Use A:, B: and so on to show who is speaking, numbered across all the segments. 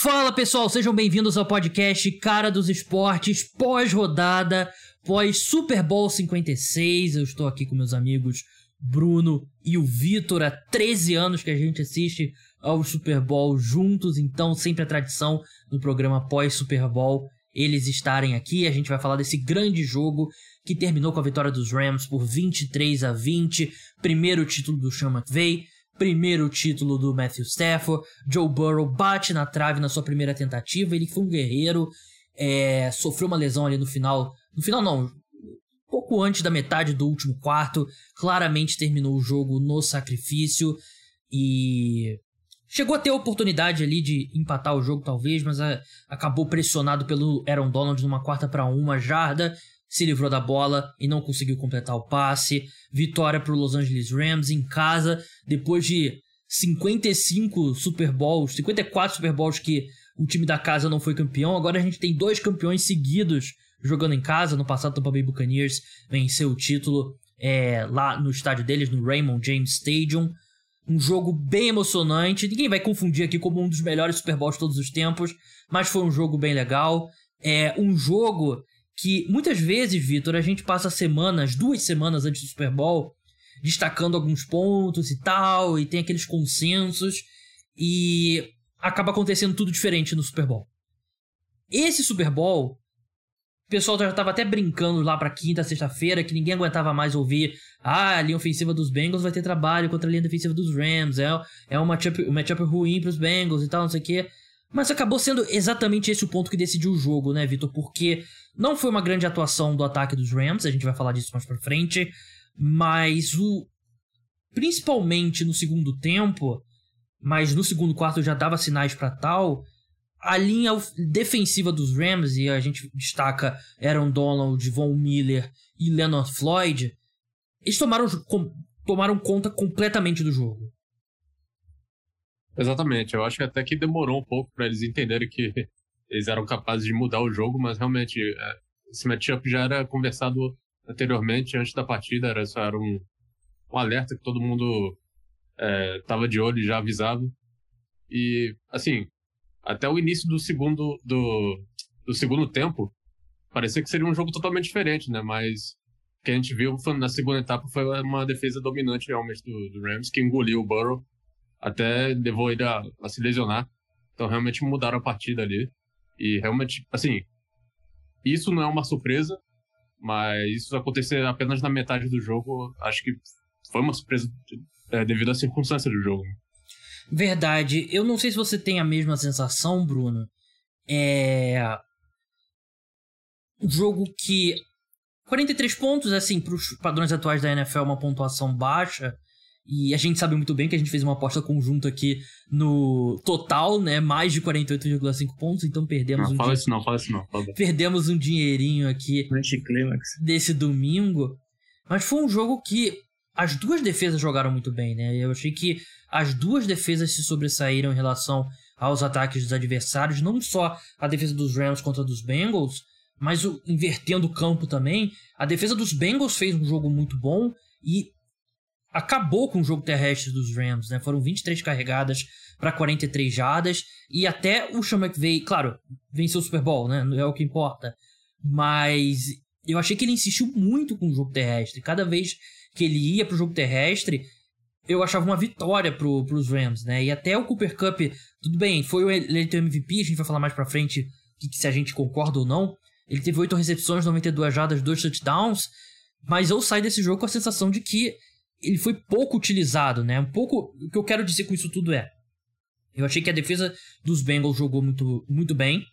A: Fala pessoal, sejam bem-vindos ao podcast Cara dos Esportes, pós-rodada, pós-Super Bowl 56. Eu estou aqui com meus amigos Bruno e o Vitor. Há 13 anos que a gente assiste ao Super Bowl juntos, então sempre a tradição no programa pós-Super Bowl eles estarem aqui. A gente vai falar desse grande jogo que terminou com a vitória dos Rams por 23 a 20, primeiro título do Sean McVay primeiro título do Matthew Stafford. Joe Burrow bate na trave na sua primeira tentativa. Ele foi um guerreiro, é, sofreu uma lesão ali no final. No final, não, pouco antes da metade do último quarto. Claramente terminou o jogo no sacrifício e. Chegou a ter a oportunidade ali de empatar o jogo, talvez, mas a, é, acabou pressionado pelo Aaron Donald numa quarta para uma jarda se livrou da bola e não conseguiu completar o passe. Vitória para o Los Angeles Rams em casa, depois de 55 Super Bowls, 54 Super Bowls que o time da casa não foi campeão. Agora a gente tem dois campeões seguidos jogando em casa. No passado, o Tampa Bay Buccaneers venceu o título é, lá no estádio deles, no Raymond James Stadium. Um jogo bem emocionante. Ninguém vai confundir aqui como um dos melhores Super Bowls de todos os tempos, mas foi um jogo bem legal. É um jogo que muitas vezes, Vitor, a gente passa semanas, duas semanas antes do Super Bowl, destacando alguns pontos e tal, e tem aqueles consensos, e acaba acontecendo tudo diferente no Super Bowl. Esse Super Bowl, o pessoal já estava até brincando lá para quinta, sexta-feira, que ninguém aguentava mais ouvir. Ah, a linha ofensiva dos Bengals vai ter trabalho contra a linha defensiva dos Rams. É, é um matchup, um matchup ruim para os Bengals e tal, não sei o quê. Mas acabou sendo exatamente esse o ponto que decidiu o jogo, né, Vitor? Porque não foi uma grande atuação do ataque dos Rams, a gente vai falar disso mais pra frente, mas o. Principalmente no segundo tempo, mas no segundo quarto já dava sinais para tal. A linha defensiva dos Rams, e a gente destaca Aaron Donald, Von Miller e Leonard Floyd, eles tomaram, tomaram conta completamente do jogo.
B: Exatamente, eu acho que até que demorou um pouco para eles entenderem que eles eram capazes de mudar o jogo, mas realmente é, esse matchup já era conversado anteriormente, antes da partida, era só era um, um alerta que todo mundo estava é, de olho e já avisava. E, assim, até o início do segundo, do, do segundo tempo, parecia que seria um jogo totalmente diferente, né? Mas o que a gente viu na segunda etapa foi uma defesa dominante realmente do, do Rams, que engoliu o Burrow até levou ele a, a se lesionar. Então realmente mudaram a partida ali. E realmente, assim, isso não é uma surpresa, mas isso acontecer apenas na metade do jogo, acho que foi uma surpresa é, devido à circunstância do jogo.
A: Verdade. Eu não sei se você tem a mesma sensação, Bruno. É. Um jogo que. 43 pontos, assim, para os padrões atuais da NFL, uma pontuação baixa. E a gente sabe muito bem que a gente fez uma aposta conjunta aqui no total, né? Mais de 48,5 pontos, então perdemos
B: não,
A: um
B: fala isso não, fala isso não. Fala.
A: Perdemos um dinheirinho aqui desse domingo. Mas foi um jogo que as duas defesas jogaram muito bem, né? Eu achei que as duas defesas se sobressaíram em relação aos ataques dos adversários, não só a defesa dos Rams contra a dos Bengals, mas o, invertendo o campo também. A defesa dos Bengals fez um jogo muito bom e acabou com o jogo terrestre dos Rams, né? Foram 23 carregadas para 43 jadas e até o Sean McVay, claro, venceu o Super Bowl, né? Não é o que importa. Mas eu achei que ele insistiu muito com o jogo terrestre. Cada vez que ele ia pro jogo terrestre, eu achava uma vitória pro, pros Rams, né? E até o Cooper Cup, tudo bem, foi o eleito MVP, a gente vai falar mais pra frente que, se a gente concorda ou não. Ele teve 8 recepções, 92 jadas, 2 touchdowns, mas eu saio desse jogo com a sensação de que ele foi pouco utilizado, né? Um pouco. O que eu quero dizer com isso tudo é. Eu achei que a defesa dos Bengals jogou muito, muito bem.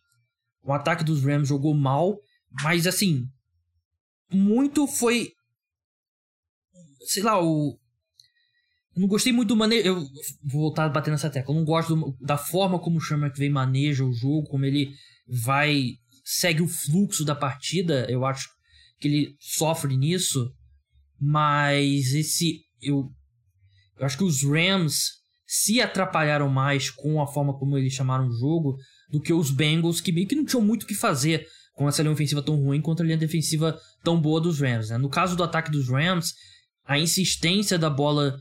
A: O ataque dos Rams jogou mal. Mas assim. Muito foi. Sei lá, o. Não gostei muito do manejo. Eu vou voltar a bater nessa tecla. Eu não gosto do, da forma como o Sean McVay maneja o jogo, como ele vai. segue o fluxo da partida. Eu acho que ele sofre nisso. Mas esse. Eu, eu acho que os Rams se atrapalharam mais com a forma como eles chamaram o jogo do que os Bengals, que meio que não tinham muito o que fazer com essa linha ofensiva tão ruim contra a linha defensiva tão boa dos Rams. Né? No caso do ataque dos Rams, a insistência da bola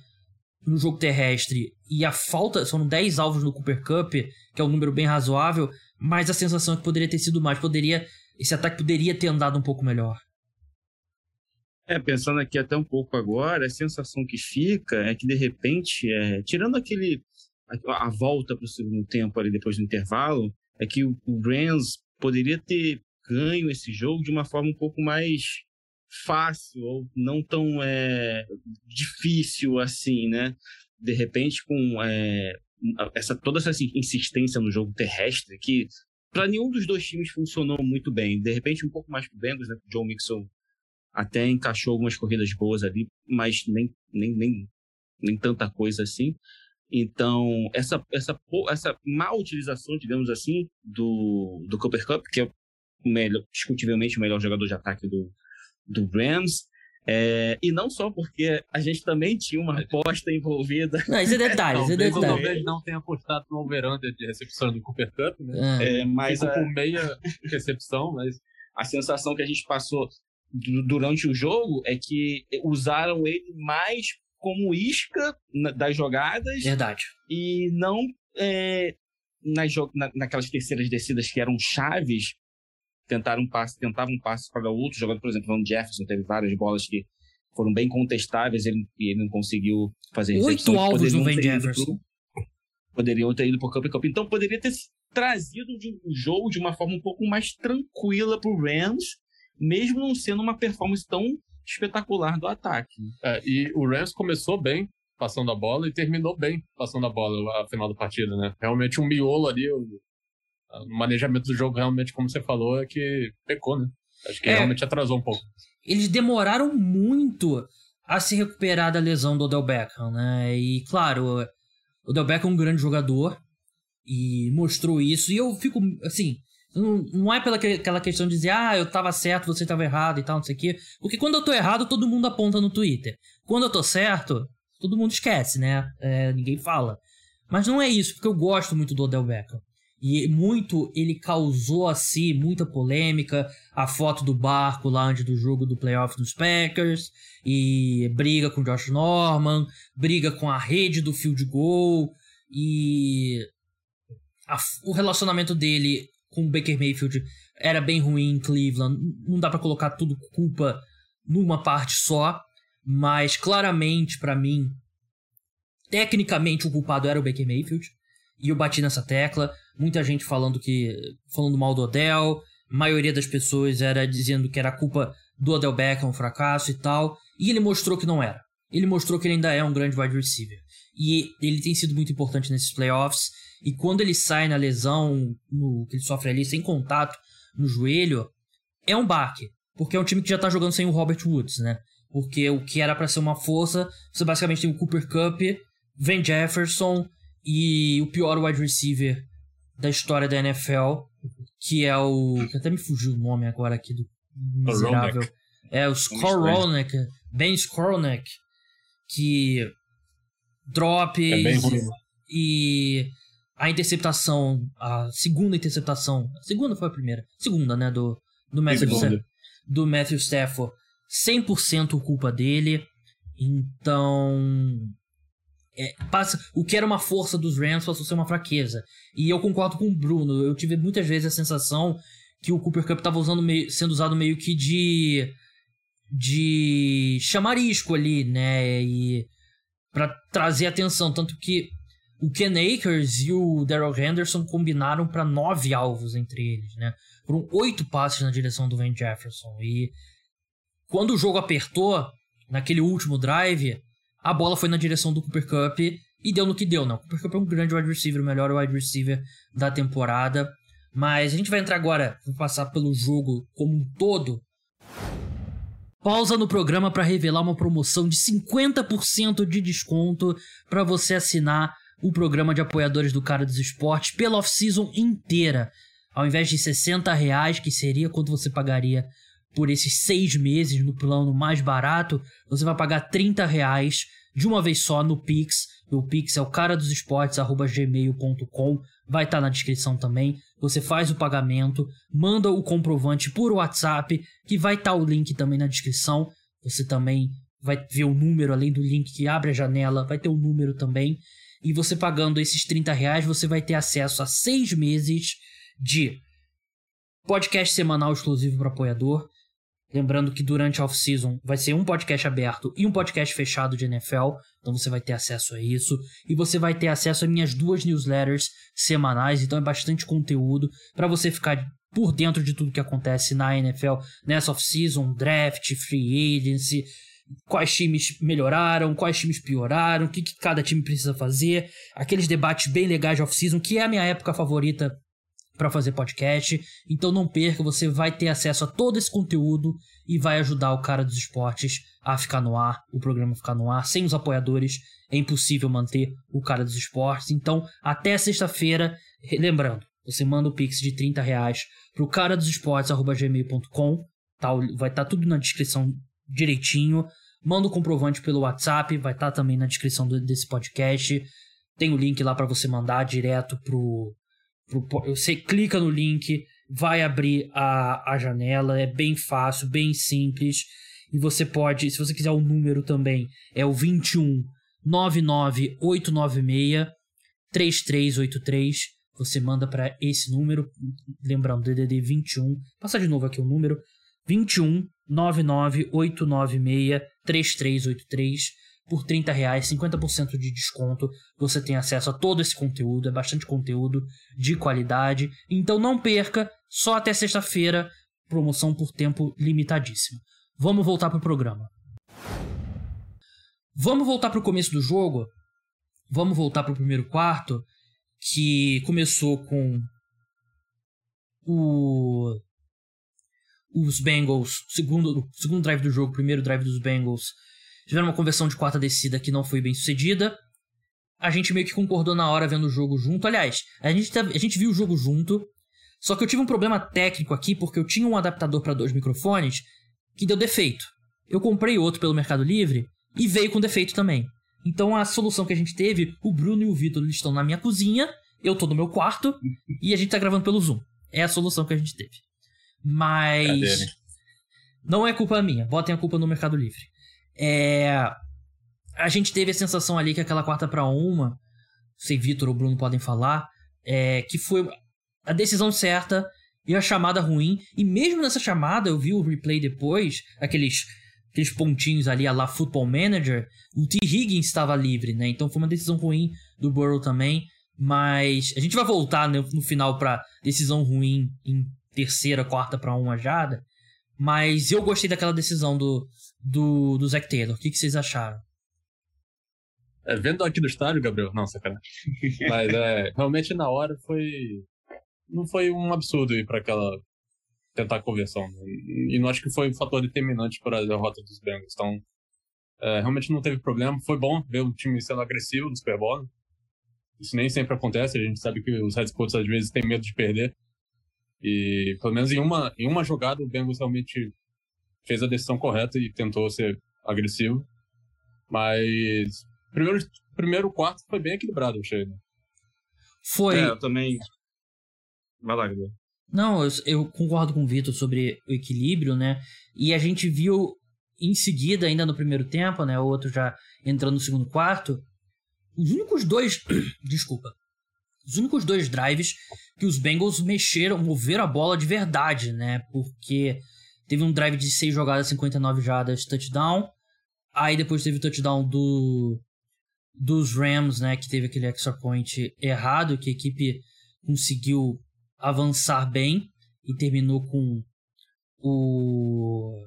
A: no jogo terrestre e a falta, são 10 alvos no Cooper Cup, que é um número bem razoável, mas a sensação é que poderia ter sido mais, poderia esse ataque poderia ter andado um pouco melhor.
C: É, pensando aqui até um pouco agora, a sensação que fica é que de repente, é, tirando aquele a, a volta para o segundo tempo ali depois do intervalo, é que o, o Rams poderia ter ganho esse jogo de uma forma um pouco mais fácil ou não tão é, difícil assim, né? De repente, com é, essa toda essa insistência no jogo terrestre que para nenhum dos dois times funcionou muito bem. De repente, um pouco mais pro Bengals, né? O John Mixon até encaixou algumas corridas boas ali, mas nem, nem, nem, nem tanta coisa assim. Então, essa, essa, essa má utilização, digamos assim, do, do Cooper Cup, que é o melhor, discutivelmente o melhor jogador de ataque do, do Rams, é, e não só porque a gente também tinha uma aposta envolvida.
A: Não, isso é detalhe, isso é detalhe.
B: Talvez não tenha apostado no over de recepção do Cooper Cup, né? É,
C: é mas
B: a... com meia recepção, mas
C: a sensação que a gente passou durante o jogo é que usaram ele mais como isca das jogadas.
A: Verdade.
C: E não é, nas, na, naquelas terceiras descidas que eram chaves, tentaram um passe, tentavam um passe para o outro jogador, por exemplo, o Jefferson teve várias bolas que foram bem contestáveis ele, e ele não conseguiu fazer
A: Oito alvos no Van Jefferson.
C: Pro, poderiam ter ido para o Cup Cup. Então poderia ter trazido o jogo de uma forma um pouco mais tranquila para o Rams, mesmo não sendo uma performance tão espetacular do ataque.
B: É, e o Rams começou bem passando a bola e terminou bem passando a bola a final da partida, né? Realmente um miolo ali, o, o manejamento do jogo realmente, como você falou, é que pecou, né? Acho que é, realmente atrasou um pouco.
A: Eles demoraram muito a se recuperar da lesão do Odell Beckham, né? E claro, o Odell Beckham é um grande jogador e mostrou isso. E eu fico, assim, não, é pela que, aquela questão de dizer, ah, eu tava certo, você tava errado e tal, não sei o quê. Porque quando eu tô errado, todo mundo aponta no Twitter. Quando eu tô certo, todo mundo esquece, né? É, ninguém fala. Mas não é isso, porque eu gosto muito do Odell Beckham. E muito ele causou assim muita polêmica. A foto do barco lá antes do jogo do playoff dos Packers. E briga com Josh Norman. Briga com a rede do field goal. E a, o relacionamento dele com o Baker Mayfield era bem ruim em Cleveland. Não dá para colocar tudo culpa numa parte só, mas claramente para mim, tecnicamente o culpado era o Baker Mayfield. E eu bati nessa tecla, muita gente falando que falando mal do Odell, maioria das pessoas era dizendo que era culpa do Odell Beckham, um fracasso e tal, e ele mostrou que não era. Ele mostrou que ele ainda é um grande wide receiver. E ele tem sido muito importante nesses playoffs. E quando ele sai na lesão, no, que ele sofre ali sem contato no joelho, é um baque. Porque é um time que já tá jogando sem o Robert Woods, né? Porque o que era para ser uma força, você basicamente tem o Cooper Cup, Van Jefferson e o pior wide receiver da história da NFL, que é o. Que até me fugiu o nome agora aqui do miserável. É o Skoronek, Ben Skoronek, que drops é e a interceptação, a segunda interceptação, a segunda foi a primeira, segunda, né, do, do Matthew, Stafford, do Matthew Stafford, 100% culpa dele, então é, passa, o que era uma força dos Rams passou a ser uma fraqueza, e eu concordo com o Bruno, eu tive muitas vezes a sensação que o Cooper Cup estava usando meio, sendo usado meio que de de chamarisco ali, né, e para trazer atenção, tanto que o Ken Akers e o Daryl Henderson combinaram para nove alvos entre eles, né? Foram oito passes na direção do Van Jefferson. E quando o jogo apertou, naquele último drive, a bola foi na direção do Cooper Cup e deu no que deu, não. O Cooper Cup é um grande wide receiver, o melhor wide receiver da temporada. Mas a gente vai entrar agora, vou passar pelo jogo como um todo. Pausa no programa para revelar uma promoção de 50% de desconto para você assinar o programa de apoiadores do Cara dos Esportes pela off-season inteira. Ao invés de 60 reais, que seria quanto você pagaria por esses seis meses no plano mais barato, você vai pagar 30 reais de uma vez só no Pix. O Pix é o cara dos esportes, gmail.com. Vai estar tá na descrição também. Você faz o pagamento, manda o comprovante por WhatsApp, que vai estar tá o link também na descrição. Você também vai ver o número além do link que abre a janela, vai ter o número também. E você pagando esses 30 reais, você vai ter acesso a seis meses de podcast semanal exclusivo para apoiador. Lembrando que durante a off-season vai ser um podcast aberto e um podcast fechado de NFL, então você vai ter acesso a isso. E você vai ter acesso a minhas duas newsletters semanais, então é bastante conteúdo para você ficar por dentro de tudo que acontece na NFL nessa off-season, draft, free agency, quais times melhoraram, quais times pioraram, o que, que cada time precisa fazer, aqueles debates bem legais de off-season, que é a minha época favorita para fazer podcast. Então não perca, você vai ter acesso a todo esse conteúdo e vai ajudar o cara dos esportes a ficar no ar, o programa ficar no ar. Sem os apoiadores é impossível manter o cara dos esportes. Então, até sexta-feira, lembrando, você manda o Pix de 30 reais pro cara dos esportes.gmail.com. Tá, vai estar tá tudo na descrição direitinho. Manda o comprovante pelo WhatsApp, vai estar tá também na descrição do, desse podcast. Tem o link lá para você mandar direto pro, pro. Você clica no link, vai abrir a, a janela, é bem fácil, bem simples. E você pode, se você quiser o número também, é o 21 99896 3383. Você manda para esse número, lembrando, DDD 21. Passar de novo aqui o número: 21 99896 3383 por 30 reais, 50% de desconto. Você tem acesso a todo esse conteúdo, é bastante conteúdo de qualidade. Então não perca, só até sexta-feira, promoção por tempo limitadíssimo. Vamos voltar pro programa. Vamos voltar pro começo do jogo. Vamos voltar pro primeiro quarto, que começou com o os Bengals, segundo segundo drive do jogo, primeiro drive dos Bengals, tiveram uma conversão de quarta descida que não foi bem sucedida. A gente meio que concordou na hora vendo o jogo junto. Aliás, a gente, a gente viu o jogo junto. Só que eu tive um problema técnico aqui porque eu tinha um adaptador para dois microfones que deu defeito. Eu comprei outro pelo Mercado Livre e veio com defeito também. Então a solução que a gente teve, o Bruno e o Vitor estão na minha cozinha, eu tô no meu quarto e a gente tá gravando pelo Zoom. É a solução que a gente teve. Mas não é culpa minha, botem a culpa no Mercado Livre. É, a gente teve a sensação ali que aquela quarta para uma, sei Vitor ou Bruno podem falar, é, que foi a decisão certa e a chamada ruim. E mesmo nessa chamada, eu vi o replay depois, aqueles, aqueles pontinhos ali a lá Football Manager, o T. Higgins estava livre, né? Então foi uma decisão ruim do Burrow também. Mas a gente vai voltar no, no final para decisão ruim em terceira, quarta para uma jada. Mas eu gostei daquela decisão do, do, do Zac Taylor. O que, que vocês acharam?
B: É, vendo aqui do estádio, Gabriel, não, sacanagem. Mas é, realmente na hora foi. Não foi um absurdo ir para aquela. tentar a conversão. E, e não acho que foi um fator determinante para a derrota dos Bengals. Então, é, realmente não teve problema. Foi bom ver o time sendo agressivo no Super Bowl. Isso nem sempre acontece. A gente sabe que os Red Coats às vezes têm medo de perder. E pelo menos em uma, em uma jogada o Bengals realmente fez a decisão correta e tentou ser agressivo. Mas primeiro, primeiro quarto foi bem equilibrado, eu achei. Né?
A: Foi.
C: É, eu também. Vai lá, Gabriel.
A: Não, eu, eu, concordo com o Vitor sobre o equilíbrio, né? E a gente viu em seguida, ainda no primeiro tempo, né? O outro já entrando no segundo quarto. Os únicos dois. Desculpa. Os únicos dois drives que os Bengals mexeram, moveram a bola de verdade, né? Porque teve um drive de 6 jogadas, 59 jardas, touchdown. Aí depois teve o touchdown do dos Rams, né, que teve aquele extra point errado, que a equipe conseguiu avançar bem e terminou com o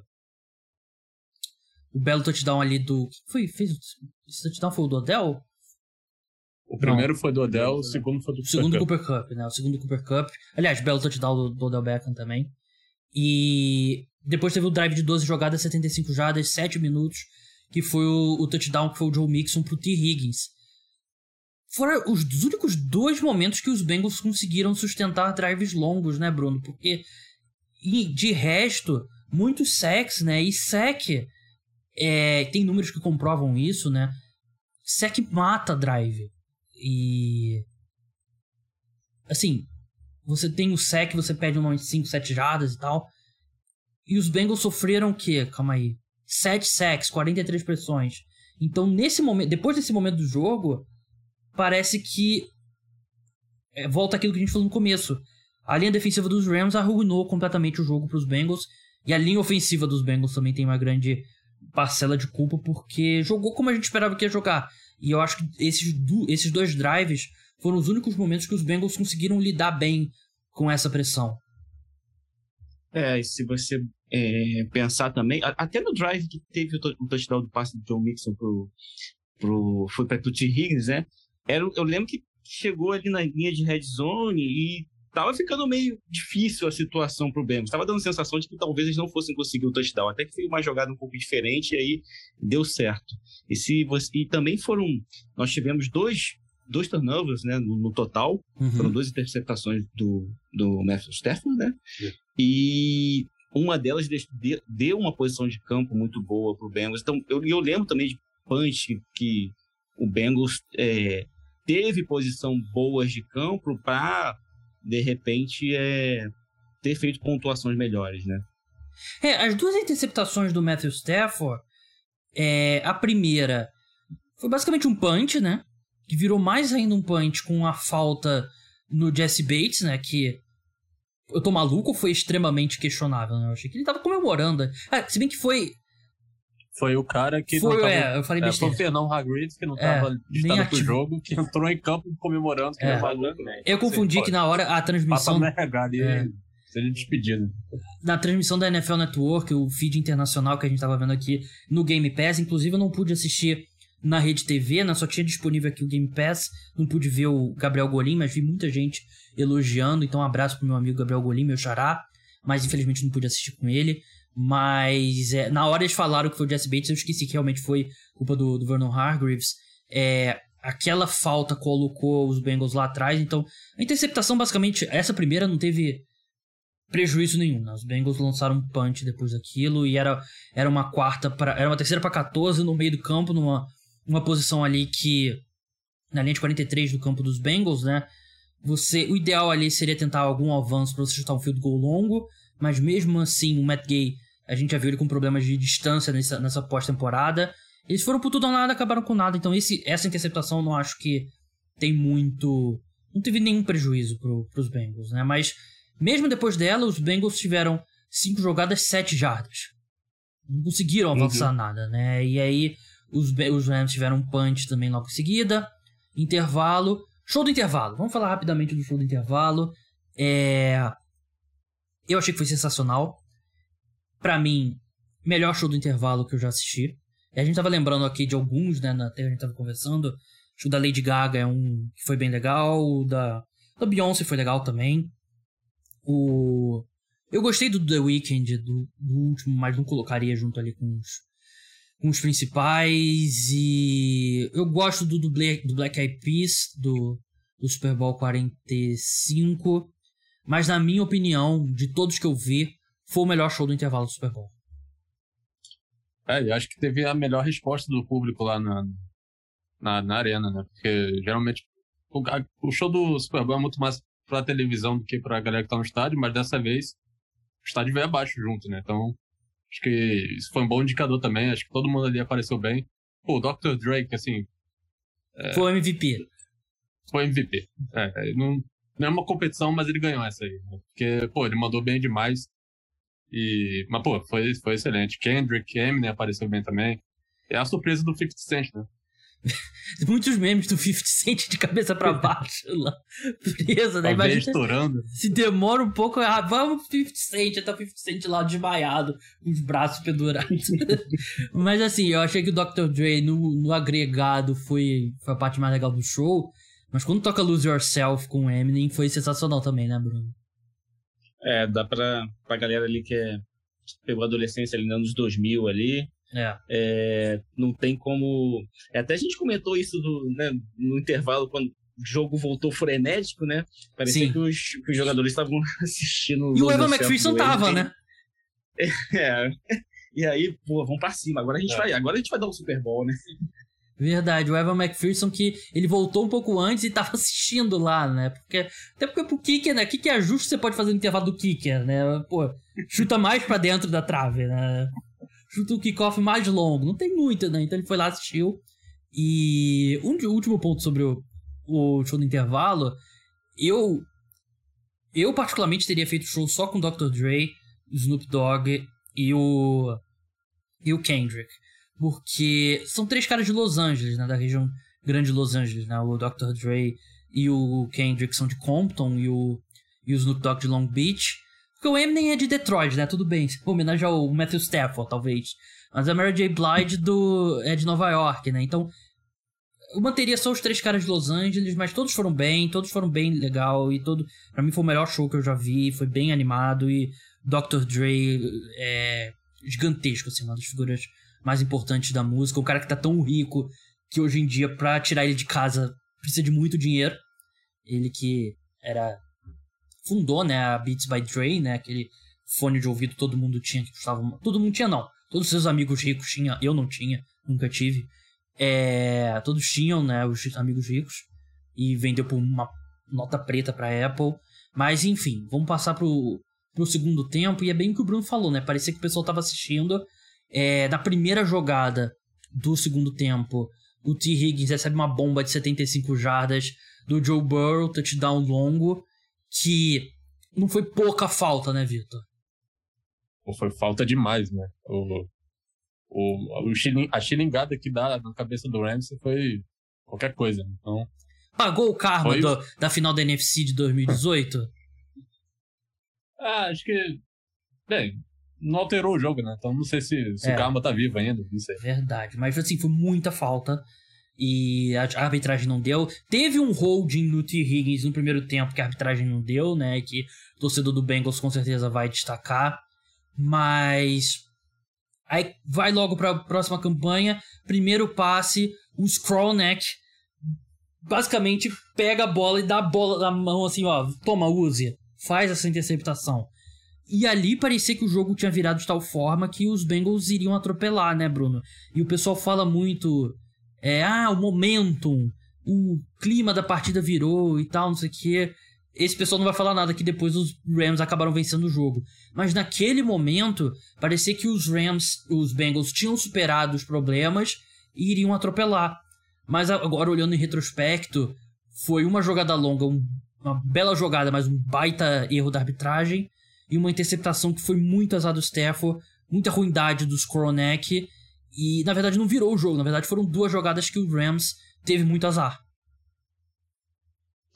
A: o belo touchdown ali do que foi fez esse touchdown foi o do Odell
B: o primeiro não. foi do Odell, o segundo foi do
A: Cooper segundo Cup. Cooper Cup, né? O segundo Cooper Cup. Aliás, belo touchdown do, do Odell Beckham também. E depois teve o drive de 12 jogadas, 75 jardas, 7 minutos, que foi o, o touchdown que foi o Joe Mixon pro T. Higgins. Foram os únicos dois momentos que os Bengals conseguiram sustentar drives longos, né, Bruno? Porque de resto, muitos sacks, né? E sack, é, tem números que comprovam isso, né? Sack mata drive. E. Assim, você tem o sec, você pede uma 5, 7 jardas e tal. E os Bengals sofreram o quê? Calma aí. 7 sacks, 43 pressões. Então, nesse momento, depois desse momento do jogo, parece que é, volta aquilo que a gente falou no começo. A linha defensiva dos Rams arruinou completamente o jogo para os Bengals. E a linha ofensiva dos Bengals também tem uma grande parcela de culpa, porque jogou como a gente esperava que ia jogar. E eu acho que esses, esses dois drives foram os únicos momentos que os Bengals conseguiram lidar bem com essa pressão.
C: É, e se você é, pensar também, até no drive que teve o, touchdown do passe do John Mixon pro, pro, foi para Tutti Higgins, né? Era, eu lembro que chegou ali na linha de red zone e tava ficando meio difícil a situação pro Bengals. Tava dando a sensação de que talvez eles não fossem conseguir o touchdown. Até que foi uma jogada um pouco diferente e aí deu certo. E, se você, e também foram... Nós tivemos dois, dois turnovers né, no, no total. Uhum. Foram duas interceptações do, do Matthew Stafford, né? E uma delas deu uma posição de campo muito boa pro Bengals. Então, eu, eu lembro também de punch que o Bengals é, teve posição boas de campo para de repente é, ter feito pontuações melhores, né?
A: É, as duas interceptações do Matthew Stafford, é, a primeira foi basicamente um punch, né? Que virou mais ainda um punch com a falta no Jesse Bates, né? Que eu tô maluco foi extremamente questionável, né? Eu achei que ele tava comemorando. Ah, se bem que foi
B: foi o cara que
A: foi,
B: não tava,
A: é, eu falei
B: é, Foi o Fernão Hagrid, que não estava é, listado pro jogo, que entrou em campo comemorando que é. maluco,
A: né? Eu confundi que na hora a transmissão...
B: Passa RH é. seja despedido.
A: Na transmissão da NFL Network, o feed internacional que a gente tava vendo aqui no Game Pass, inclusive eu não pude assistir na rede TV, né? Só tinha disponível aqui o Game Pass, não pude ver o Gabriel Golim, mas vi muita gente elogiando, então um abraço pro meu amigo Gabriel Golim, meu xará, mas infelizmente não pude assistir com ele. Mas é, na hora eles falaram que foi o Jesse Bates, eu esqueci que realmente foi culpa do, do Vernon Hargreaves. É, aquela falta colocou os Bengals lá atrás, então a interceptação basicamente, essa primeira não teve prejuízo nenhum. Né? Os Bengals lançaram um punch depois daquilo e era, era uma quarta para era uma terceira para 14 no meio do campo, numa uma posição ali que na linha de 43 do campo dos Bengals, né? Você, o ideal ali seria tentar algum avanço para você chutar um field goal longo, mas mesmo assim o Matt Gay a gente já viu ele com problemas de distância nessa, nessa pós-temporada. Eles foram por tudo ou nada, acabaram com nada. Então esse, essa interceptação eu não acho que tem muito. Não teve nenhum prejuízo pro, pros Bengals, né? Mas mesmo depois dela, os Bengals tiveram cinco jogadas, sete jardas. Não conseguiram avançar uhum. nada, né? E aí os, os Rams tiveram um punch também logo em seguida. Intervalo. Show do intervalo. Vamos falar rapidamente do show do intervalo. É... Eu achei que foi sensacional para mim, melhor show do intervalo que eu já assisti. E a gente tava lembrando aqui de alguns, né, até a gente tava conversando. O show da Lady Gaga é um que foi bem legal, o da, da Beyoncé foi legal também. O... Eu gostei do The Weeknd, do, do último, mas não colocaria junto ali com os, com os principais. E eu gosto do, do, Black, do Black Eyed Peas, do, do Super Bowl 45. Mas na minha opinião, de todos que eu vi, foi o melhor show do intervalo do Super Bowl.
B: É, eu acho que teve a melhor resposta do público lá na, na, na arena, né? Porque geralmente o, o, show do Super Bowl é muito mais pra televisão do que pra galera que tá no estádio, mas dessa vez o estádio veio abaixo junto, né? Então acho que isso foi um bom indicador também. Acho que todo mundo ali apareceu bem. Pô, o Dr. Drake, assim.
A: É... Foi MVP.
B: Foi MVP. É, não, não é uma competição, mas ele ganhou essa aí. Né? Porque, pô, ele mandou bem demais. E, mas, pô, foi, foi excelente. Kendrick, Eminem apareceu bem também. É a surpresa do 50 Cent, né?
A: Muitos memes do 50 Cent de cabeça para baixo lá, presa, né?
B: Imagina estourando.
A: Se demora um pouco, ah, vamos 50 Cent, até o 50 Cent lá desmaiado, com os braços pendurados. Mas assim, eu achei que o Dr. Dre no, no agregado foi, foi a parte mais legal do show. Mas quando toca Lose Yourself com o Eminem foi sensacional também, né, Bruno?
C: É, dá pra, pra galera ali que é, pegou a adolescência ali nos anos 2000 ali.
A: É.
C: é. não tem como. É, até a gente comentou isso do, né, no intervalo, quando o jogo voltou frenético, né? Parecia que os, que os, jogadores estavam assistindo.
A: E o Evan McPherson tava, né?
C: É. E aí, pô, vamos pra cima. Agora a gente, é. vai, agora a gente vai dar um Super Bowl, né?
A: Verdade, o Evan McPherson que ele voltou um pouco antes e tava assistindo lá, né? Porque, até porque pro kicker, né? Que que ajuste você pode fazer no intervalo do kicker, né? Pô, chuta mais para dentro da trave, né? Chuta o kickoff mais longo. Não tem muito, né? Então ele foi lá, assistiu. E um último ponto sobre o, o show do intervalo. Eu. Eu, particularmente, teria feito show só com Dr. Dre, Snoop Dogg e o. E o Kendrick. Porque são três caras de Los Angeles, né? Da região grande de Los Angeles, né? O Dr. Dre e o Kendrick são de Compton e o, e o Snoop Dogg de Long Beach. Porque o Eminem é de Detroit, né? Tudo bem. Homenagem ao Matthew Stafford, talvez. Mas a Mary J. Blige do, é de Nova York, né? Então, eu manteria só os três caras de Los Angeles, mas todos foram bem, todos foram bem legal. E todo. para mim foi o melhor show que eu já vi. Foi bem animado. E Dr. Dre é gigantesco, assim, uma das figuras mais importantes da música. O cara que tá tão rico que hoje em dia, pra tirar ele de casa, precisa de muito dinheiro. Ele que era fundou, né, a Beats by Dre, né, aquele fone de ouvido todo mundo tinha que custava, todo mundo tinha não, todos os seus amigos ricos tinham, eu não tinha, nunca tive. É, todos tinham, né, os amigos ricos e vendeu por uma nota preta para Apple. Mas enfim, vamos passar pro, pro segundo tempo e é bem o que o Bruno falou, né? Parecia que o pessoal tava assistindo é, da primeira jogada do segundo tempo. O T. Higgins recebe uma bomba de 75 jardas do Joe Burrow, touchdown longo que não foi pouca falta, né, Vitor?
B: Foi falta demais, né? O, o, o xiling, a xilingada que dá na cabeça do Ramsey foi qualquer coisa. Então,
A: Pagou o karma foi... do, da final da NFC de 2018?
B: ah, acho que. Bem, não alterou o jogo, né? Então não sei se, se é. o karma tá vivo ainda. Não sei.
A: Verdade. Mas assim, foi muita falta e a arbitragem não deu. Teve um holding no T. Higgins no primeiro tempo que a arbitragem não deu, né? Que o torcedor do Bengals com certeza vai destacar. Mas. Aí vai logo para a próxima campanha. Primeiro passe, o scroll neck. Basicamente pega a bola e dá a bola na mão assim, ó. Toma, use. Faz essa interceptação. E ali parecia que o jogo tinha virado de tal forma que os Bengals iriam atropelar, né, Bruno? E o pessoal fala muito é, ah, o momentum, o clima da partida virou e tal, não sei o que. Esse pessoal não vai falar nada que depois os Rams acabaram vencendo o jogo. Mas naquele momento, parecia que os Rams, os Bengals, tinham superado os problemas e iriam atropelar. Mas agora, olhando em retrospecto, foi uma jogada longa, um, uma bela jogada, mas um baita erro da arbitragem. E uma interceptação que foi muito azar do Stafford, muita ruindade dos Koronek e na verdade não virou o jogo, na verdade foram duas jogadas que o Rams teve muito azar.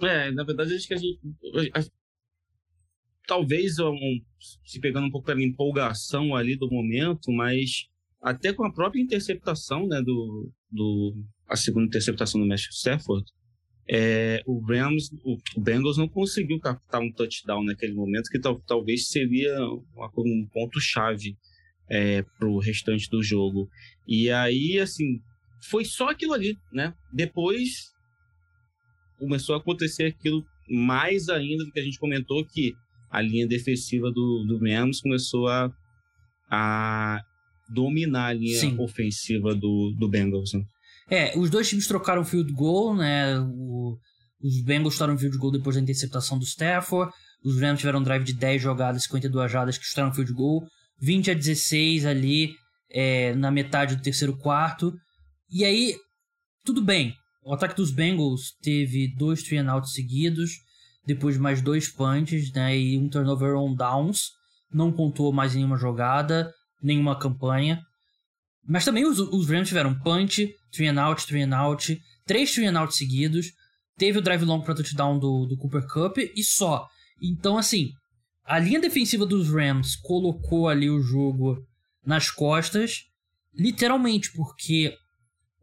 C: É, na verdade acho que a gente. Talvez um, se pegando um pouco pela empolgação ali do momento, mas até com a própria interceptação, né, do, do a segunda interceptação do Matthew Stafford, é, o Rams, o, o, Bengals não conseguiu captar um touchdown naquele momento, que tal, talvez seria um ponto chave é, pro restante do jogo. E aí, assim, foi só aquilo ali, né? Depois começou a acontecer aquilo mais ainda do que a gente comentou, que a linha defensiva do, do Rams começou a, a dominar a linha Sim. ofensiva do, do Bengals. Né?
A: É, os dois times trocaram field goal, né? O, os Bengals chutaram field goal depois da interceptação do Stafford. Os Rams tiveram um drive de 10 jogadas, 52 jardas que chutaram field goal. 20 a 16 ali é, na metade do terceiro quarto. E aí, tudo bem. O ataque dos Bengals teve dois three and seguidos, depois mais dois punts, né, e um turnover on downs. Não contou mais nenhuma jogada, nenhuma campanha. Mas também os, os Rams tiveram punch, three and out, three and out, três three and seguidos. Teve o drive long para touchdown do, do Cooper Cup e só. Então, assim, a linha defensiva dos Rams colocou ali o jogo nas costas, literalmente, porque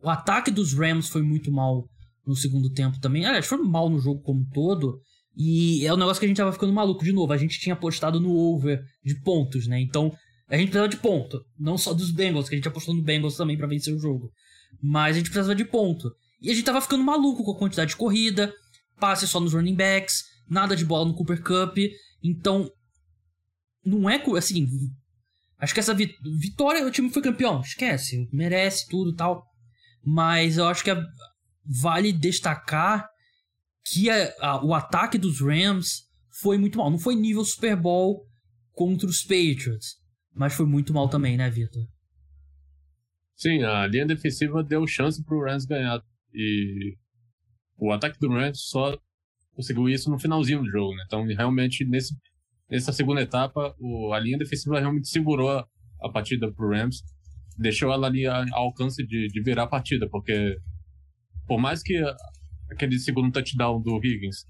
A: o ataque dos Rams foi muito mal no segundo tempo também. Aliás, foi mal no jogo como um todo. E é um negócio que a gente tava ficando maluco de novo. A gente tinha apostado no over de pontos, né? Então, a gente precisava de ponto. Não só dos Bengals, que a gente apostou no Bengals também para vencer o jogo. Mas a gente precisava de ponto. E a gente tava ficando maluco com a quantidade de corrida, passe só nos running backs, nada de bola no Cooper Cup. Então, não é assim. Acho que essa vitória, o time foi campeão, esquece, merece tudo tal. Mas eu acho que é, vale destacar que a, a, o ataque dos Rams foi muito mal. Não foi nível Super Bowl contra os Patriots, mas foi muito mal também, né, Vitor?
B: Sim, a linha defensiva deu chance pro Rams ganhar. E o ataque do Rams só conseguiu isso no finalzinho do jogo, né? Então, realmente, nesse, nessa segunda etapa, o, a linha defensiva realmente segurou a, a partida pro Rams. Deixou ela ali ao alcance de, de virar a partida, porque por mais que aquele segundo touchdown do Higgins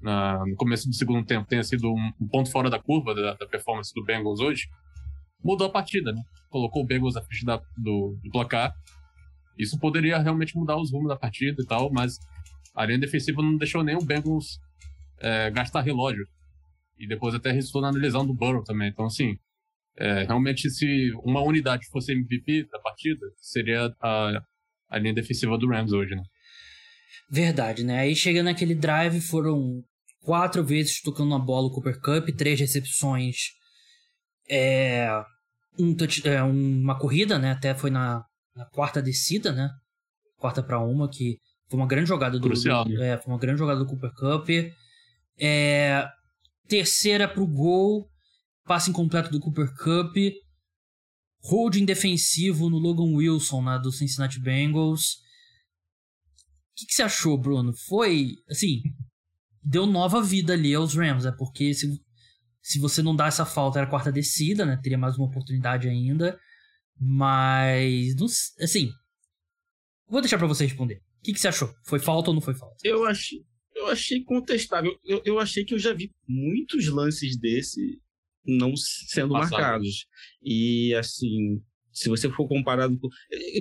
B: na, no começo do segundo tempo tenha sido um, um ponto fora da curva da, da, performance do Bengals hoje, mudou a partida, né? Colocou o Bengals à frente da, do, do, placar. Isso poderia realmente mudar os rumos da partida e tal, mas a linha defensiva não deixou nem o Bengals é, gastar relógio. E depois até resultou na lesão do Burrow também. Então, assim, é, realmente se uma unidade fosse MVP da partida, seria a, a linha defensiva do Rams hoje, né?
A: Verdade, né? Aí chega naquele drive, foram quatro vezes tocando na bola o Cooper Cup, três recepções, é, um touch, é, uma corrida, né? Até foi na, na quarta descida, né? Quarta para uma, que foi uma grande jogada do,
B: Crucial,
A: do é, foi uma grande jogada do Cooper Cup. É, terceira pro gol, passe incompleto do Cooper Cup. Holding defensivo no Logan Wilson, né, do Cincinnati Bengals que, que você achou, Bruno? Foi, assim, deu nova vida ali aos Rams, é porque se, se você não dá essa falta, era quarta descida, né? Teria mais uma oportunidade ainda. Mas, assim, vou deixar para você responder. O que, que você achou? Foi falta ou não foi falta?
C: Eu achei, eu achei contestável. Eu, eu achei que eu já vi muitos lances desse não sendo marcados. E, assim, se você for comparado com...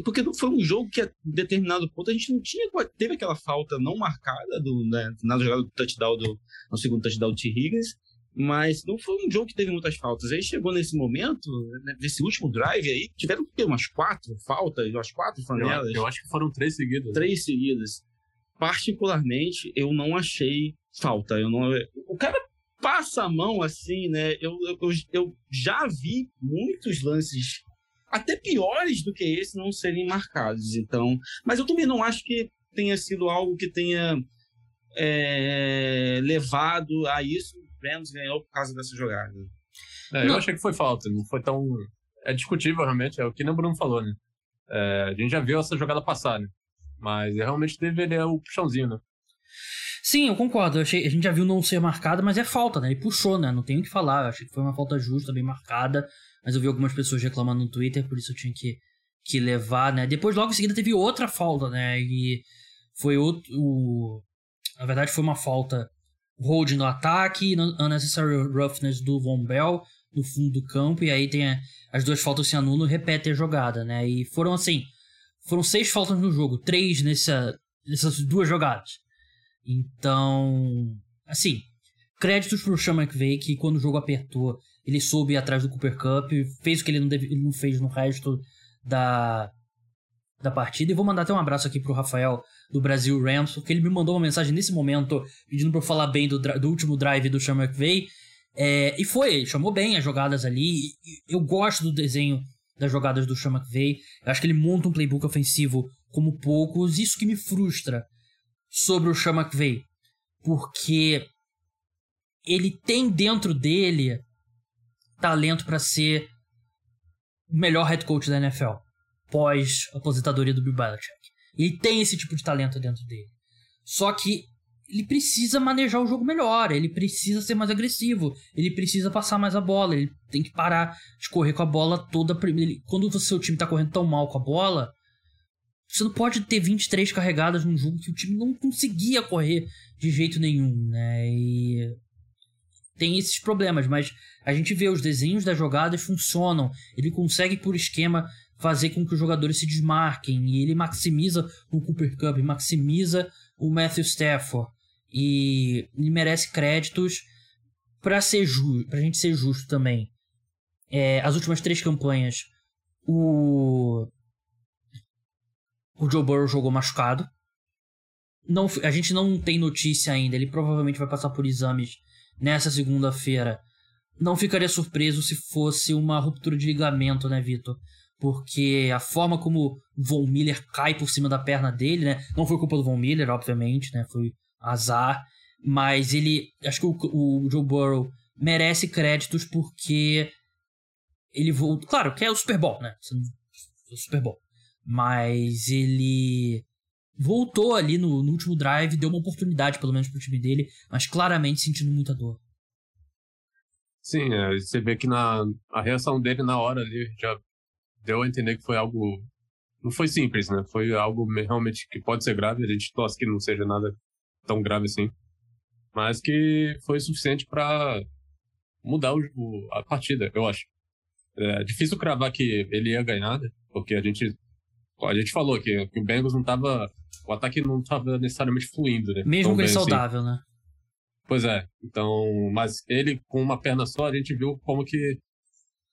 C: Porque foi um jogo que a determinado ponto a gente não tinha... Teve aquela falta não marcada do, né, na jogada do touchdown, do, no segundo touchdown do T. Higgins, mas não foi um jogo que teve muitas faltas. Aí chegou nesse momento, né, nesse último drive aí, tiveram umas quatro faltas, umas quatro flanelas.
B: Eu, eu acho que foram três seguidas.
C: Três seguidas. Particularmente, eu não achei falta. Eu não, o cara passa a mão assim, né? Eu, eu, eu já vi muitos lances até piores do que esse não serem marcados. Então, mas eu também não acho que tenha sido algo que tenha é, levado a isso. O Rams ganhou por causa dessa jogada.
B: É, eu achei que foi falta, não foi tão. É discutível, realmente, é o que o Bruno falou, né? É, a gente já viu essa jogada passar, né? Mas realmente deveria o puxãozinho, né?
A: Sim, eu concordo. Eu achei, a gente já viu não ser marcada, mas é falta, né? Ele puxou, né? Não tem o que falar. Eu achei que foi uma falta justa, bem marcada mas eu vi algumas pessoas reclamando no Twitter, por isso eu tinha que, que levar, né? Depois, logo em seguida, teve outra falta, né? E foi outro. O, na verdade, foi uma falta holding no ataque unnecessary roughness do Von Bell no fundo do campo. E aí tem as duas faltas se anulam repete a jogada, né? E foram assim. Foram seis faltas no jogo, três nessa, nessas duas jogadas. Então, assim, créditos pro Sean McVay que quando o jogo apertou ele soube ir atrás do Cooper Cup, fez o que ele não, deve, ele não fez no resto da, da partida. E vou mandar até um abraço aqui pro Rafael do Brasil Rams, porque ele me mandou uma mensagem nesse momento pedindo pra eu falar bem do, do último drive do Sean McVay. É, e foi, chamou bem as jogadas ali. Eu gosto do desenho das jogadas do Sean McVay. Eu acho que ele monta um playbook ofensivo como poucos. Isso que me frustra sobre o Sean McVay. Porque ele tem dentro dele talento para ser o melhor head coach da NFL pós aposentadoria do Bill Belichick. Ele tem esse tipo de talento dentro dele. Só que ele precisa manejar o jogo melhor, ele precisa ser mais agressivo, ele precisa passar mais a bola, ele tem que parar de correr com a bola toda. Quando o seu time tá correndo tão mal com a bola, você não pode ter 23 carregadas num jogo que o time não conseguia correr de jeito nenhum, né? E tem esses problemas, mas a gente vê os desenhos das jogadas funcionam. Ele consegue, por esquema, fazer com que os jogadores se desmarquem. E ele maximiza o Cooper Cup, maximiza o Matthew Stafford. E ele merece créditos para ser justo, pra gente ser justo também. É, as últimas três campanhas, o. O Joe Burrow jogou machucado. Não, a gente não tem notícia ainda. Ele provavelmente vai passar por exames nessa segunda-feira. Não ficaria surpreso se fosse uma ruptura de ligamento, né, Vitor? Porque a forma como Von Miller cai por cima da perna dele, né? Não foi culpa do Von Miller, obviamente, né? Foi azar. Mas ele. Acho que o, o Joe Burrow merece créditos porque ele voltou. Claro, que é o Super Bowl, né? O Super Bowl. Mas ele voltou ali no, no último drive, deu uma oportunidade, pelo menos, pro time dele, mas claramente sentindo muita dor.
B: Sim, é, você vê que na, a reação dele na hora ali já deu a entender que foi algo. Não foi simples, né? Foi algo realmente que pode ser grave. A gente torce que não seja nada tão grave assim. Mas que foi suficiente para mudar o, o, a partida, eu acho. É difícil cravar que ele ia ganhar, né? Porque a gente. A gente falou que, que o Bengals não tava. O ataque não tava necessariamente fluindo, né?
A: Mesmo que ele assim. saudável, né?
B: Pois é. Então, mas ele com uma perna só, a gente viu como que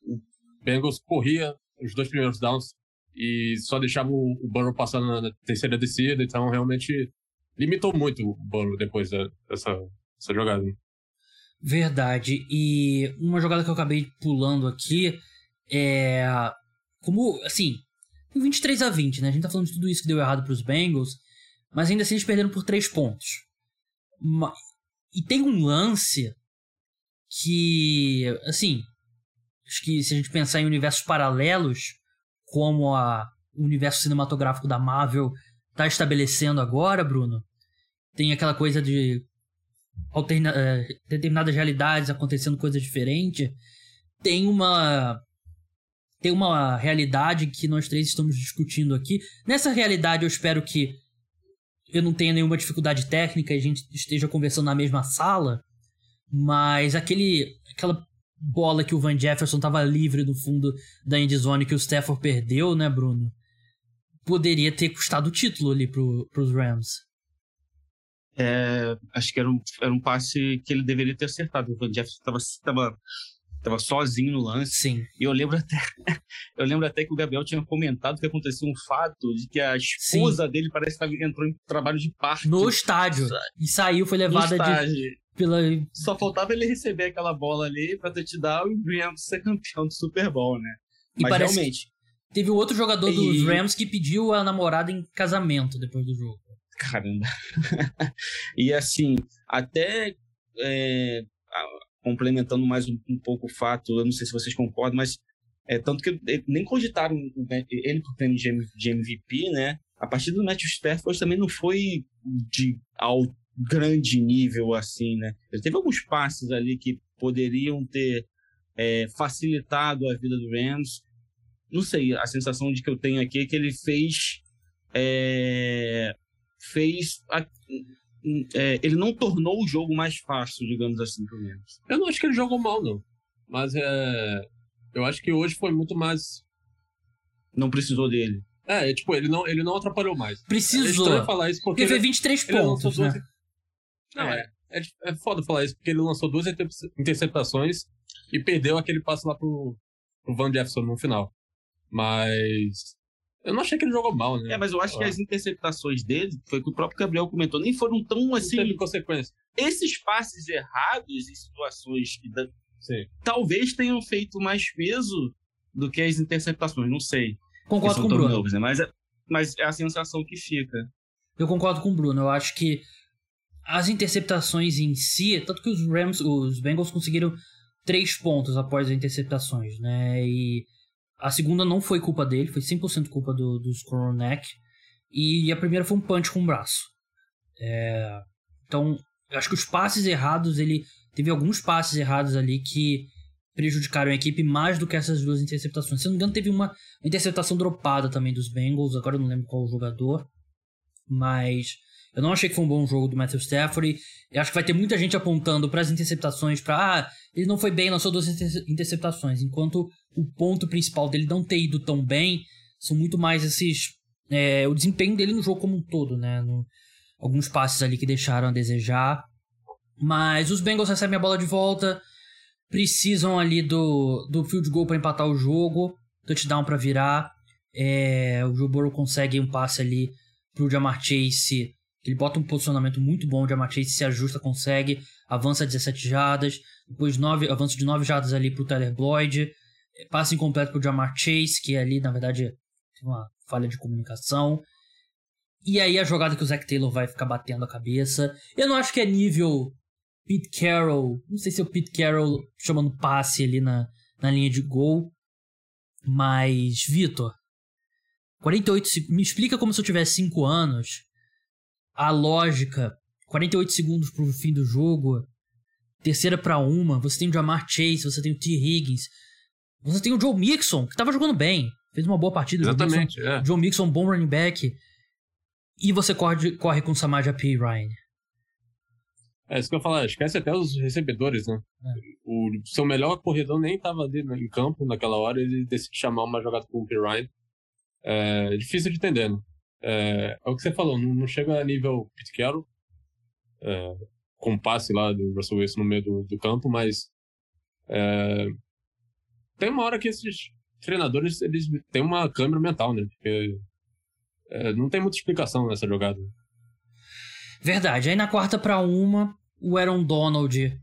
B: o Bengals corria os dois primeiros downs e só deixava o, Burrow passando na terceira descida, então realmente limitou muito o Burrow depois dessa, dessa jogada.
A: Verdade. E uma jogada que eu acabei pulando aqui é como, assim, 23 a 20, né? A gente tá falando de tudo isso que deu errado para os Bengals, mas ainda assim eles perderam por 3 pontos. E tem um lance que, assim, acho que se a gente pensar em universos paralelos, como a, o universo cinematográfico da Marvel está estabelecendo agora, Bruno, tem aquela coisa de alterna, é, determinadas realidades acontecendo coisas diferentes. Tem uma tem uma realidade que nós três estamos discutindo aqui. Nessa realidade, eu espero que eu não tenha nenhuma dificuldade técnica e a gente esteja conversando na mesma sala, mas aquele aquela bola que o Van Jefferson estava livre no fundo da endzone que o Stafford perdeu, né, Bruno? Poderia ter custado o título ali pro, pros Rams.
C: É, acho que era um, era um passe que ele deveria ter acertado. O Van Jefferson estava Tava sozinho no lance.
A: Sim.
C: E eu lembro até, eu lembro até que o Gabriel tinha comentado que aconteceu um fato de que a esposa Sim. dele parece que entrou em trabalho de parto.
A: No estádio. E saiu, foi levada de pela
C: Só faltava ele receber aquela bola ali para te dar o Rams ser campeão do Super Bowl, né?
A: E Mas realmente teve um outro jogador e... dos Rams que pediu a namorada em casamento depois do jogo.
C: Caramba. e assim, até é, complementando mais um, um, pouco o fato, eu não sei se vocês concordam, mas é, tanto que nem cogitaram ele pro prêmio de MVP, né? A partir do Matthew Stafford também não foi de alto, grande nível assim, né? Ele teve alguns passes ali que poderiam ter é, facilitado a vida do Rams. Não sei, a sensação de que eu tenho aqui é que ele fez é, fez a, é, ele não tornou o jogo mais fácil, digamos assim, pro Rams.
B: Eu não acho que ele jogou mal, não. Mas é, eu acho que hoje foi muito mais.
C: Não precisou dele.
B: É, é tipo, ele não, ele não atrapalhou mais.
A: Precisou. É falar isso porque. Ele fez 23 ele, pontos. Ele né?
B: Não, é. é, é, é foda falar isso, porque ele lançou duas interceptações e perdeu aquele passo lá pro, pro Van Jefferson no final. Mas eu não achei que ele jogou mal, né?
C: É, mas eu acho ah. que as interceptações dele, foi o que o próprio Gabriel comentou, nem foram tão assim. Não
B: teve consequência.
C: Esses passes errados em situações que da... talvez tenham feito mais peso do que as interceptações, não sei.
A: Concordo com o Bruno.
C: Novos, né? mas, é, mas é a sensação que fica.
A: Eu concordo com o Bruno. Eu acho que as interceptações em si, tanto que os Rams, os Bengals conseguiram três pontos após as interceptações, né? E a segunda não foi culpa dele, foi 100% culpa do, do Skoronek. E a primeira foi um punch com o braço. É, então, eu acho que os passes errados, ele teve alguns passes errados ali que prejudicaram a equipe mais do que essas duas interceptações. Se não me engano, teve uma interceptação dropada também dos Bengals, agora eu não lembro qual o jogador. Mas eu não achei que foi um bom jogo do Matthew Stafford. Eu acho que vai ter muita gente apontando para as interceptações, para ah, ele não foi bem, lançou duas interceptações, enquanto o ponto principal dele não ter ido tão bem são muito mais esses é, o desempenho dele no jogo como um todo, né? No, alguns passes ali que deixaram a desejar. Mas os Bengals recebem a bola de volta, precisam ali do, do field goal para empatar o jogo, touchdown para virar. É, o Joe Burrow consegue um passe ali pro Jamar Chase ele bota um posicionamento muito bom, o Jamar Chase se ajusta, consegue, avança 17 jardas, depois 9, avanço de 9 jardas ali pro Tyler Boyd, é, passe incompleto pro Jamar Chase, que ali, na verdade, uma falha de comunicação. E aí a jogada que o Zach Taylor vai ficar batendo a cabeça. Eu não acho que é nível Pete Carroll, não sei se é o Pete Carroll chamando passe ali na, na linha de gol, mas, Vitor, 48 Me explica como se eu tivesse 5 anos. A lógica. 48 segundos pro fim do jogo. Terceira para uma. Você tem o Jamar Chase, você tem o T. Higgins. Você tem o Joe Mixon, que tava jogando bem. Fez uma boa partida.
B: Exatamente.
A: Joe Mixon,
B: é.
A: Joe Mixon bom running back. E você corre, corre com Samaja P. Ryan.
B: É isso que eu ia falar, esquece até os recebedores, né?
A: É.
B: O seu melhor corredor nem estava ali em campo naquela hora, ele decide chamar uma jogada com o Pirine. É difícil de entender, né? É, é o que você falou, não, não chega a nível Pete Carroll, é, com passe lá do Russell Wilson no meio do, do campo, mas é, tem uma hora que esses treinadores eles têm uma câmera mental, né? Porque é, não tem muita explicação nessa jogada.
A: Verdade. Aí na quarta para uma, o Aaron Donald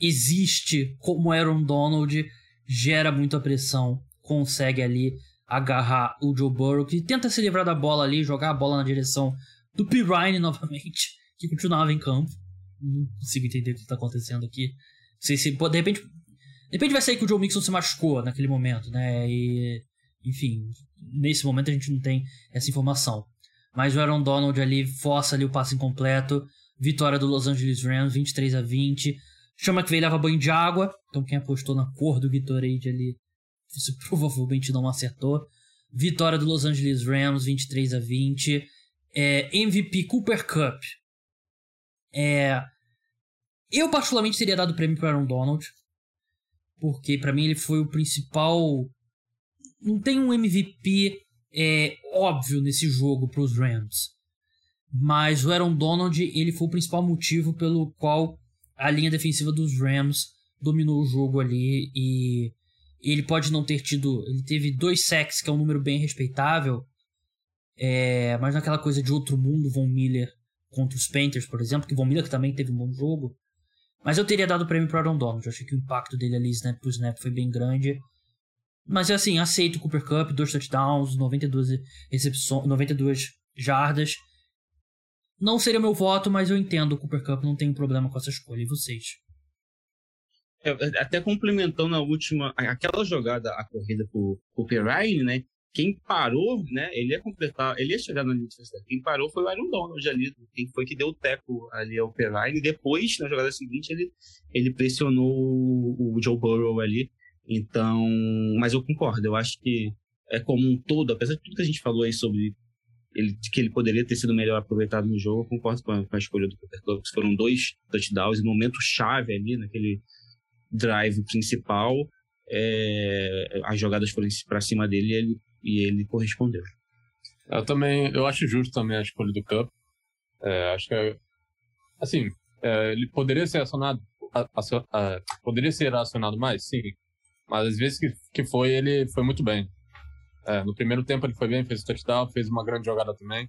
A: existe como Aaron Donald, gera muita pressão, consegue ali agarrar o Joe Burrow, que tenta se livrar da bola ali, jogar a bola na direção do Pirine novamente, que continuava em campo. Não consigo entender o que está acontecendo aqui. Se, de repente, de repente vai sair que o Joe Mixon se machucou naquele momento, né? E, enfim, nesse momento a gente não tem essa informação. Mas o Aaron Donald ali força ali o passe incompleto. Vitória do Los Angeles Rams, 23 a 20. Chama que veio leva banho de água. Então quem apostou na cor do Gatorade ali, você provavelmente não acertou. Vitória do Los Angeles Rams, 23 a 20. É, MVP Cooper Cup. É, eu particularmente teria dado o prêmio para Aaron Donald. Porque para mim ele foi o principal... Não tem um MVP é, óbvio nesse jogo para os Rams. Mas o Aaron Donald ele foi o principal motivo pelo qual a linha defensiva dos Rams dominou o jogo ali e ele pode não ter tido. Ele teve dois sacks, que é um número bem respeitável. É, mas naquela coisa de outro mundo, Von Miller contra os Panthers, por exemplo, que Von Miller que também teve um bom jogo. Mas eu teria dado o prêmio para Aaron Donald. Eu achei que o impacto dele ali, snap por snap, foi bem grande. Mas assim, aceito o Cooper Cup, dois touchdowns, 92 recepções, 92 jardas. Não seria meu voto, mas eu entendo o Cooper Cup, não tenho problema com essa escolha. E vocês?
C: É, até complementando a última, aquela jogada, a corrida pro, pro Perrine, né? Quem parou, né? Ele ia completar, ele ia chegar na linha de. Quem parou foi o Aaron Donald ali. Quem foi que deu o teco ali ao Perrine. Depois, na jogada seguinte, ele, ele pressionou o Joe Burrow ali. Então, mas eu concordo. Eu acho que é como um todo, apesar de tudo que a gente falou aí sobre ele, que ele poderia ter sido melhor aproveitado no jogo, eu concordo com a, com a escolha do Cooper Cup. Foram dois touchdowns em momento chave ali naquele drive principal. É, as jogadas foram para cima dele e ele, e ele correspondeu.
B: Eu também, eu acho justo também a escolha do Cup. É, acho que, assim, é, ele poderia ser acionado, a, a, a, poderia ser acionado mais, sim. Mas às vezes que, que foi, ele foi muito bem. É, no primeiro tempo ele foi bem, fez o touchdown, fez uma grande jogada também.